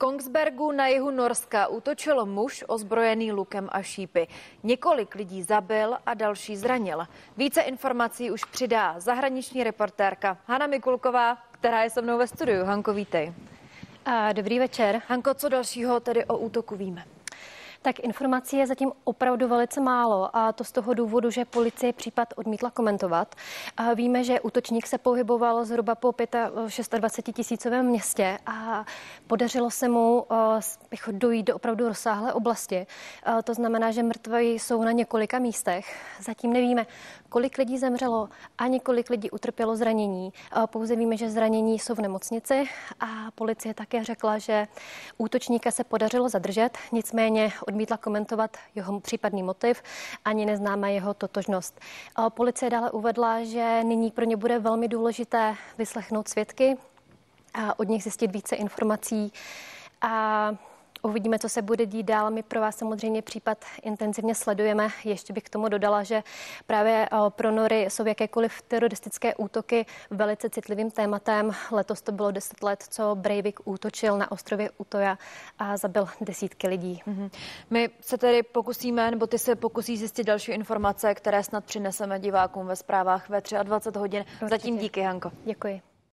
Kongsbergu na jihu Norska útočil muž ozbrojený lukem a šípy. Několik lidí zabil a další zranil. Více informací už přidá zahraniční reportérka Hana Mikulková, která je se mnou ve studiu. Hanko, vítej. A dobrý večer. Hanko, co dalšího tedy o útoku víme? Tak informací je zatím opravdu velice málo a to z toho důvodu, že policie případ odmítla komentovat. A víme, že útočník se pohyboval zhruba po 26 tisícovém městě a podařilo se mu uh, dojít do opravdu rozsáhlé oblasti. Uh, to znamená, že mrtvé jsou na několika místech. Zatím nevíme, kolik lidí zemřelo a několik lidí utrpělo zranění. Uh, pouze víme, že zranění jsou v nemocnici a policie také řekla, že útočníka se podařilo zadržet, nicméně odmítla komentovat jeho případný motiv, ani neznáme jeho totožnost. Policie dále uvedla, že nyní pro ně bude velmi důležité vyslechnout svědky a od nich zjistit více informací a Uvidíme, co se bude dít dál. My pro vás samozřejmě případ intenzivně sledujeme. Ještě bych k tomu dodala, že právě eh, pro Nory jsou jakékoliv teroristické útoky velice citlivým tématem. Letos to bylo 10 let, co Breivik útočil na ostrově Utoja a zabil desítky lidí. Mm-hmm. My se tedy pokusíme, nebo ty se pokusí zjistit další informace, které snad přineseme divákům ve zprávách ve 23 hodin. Určitě. Zatím díky, Hanko. Děkuji.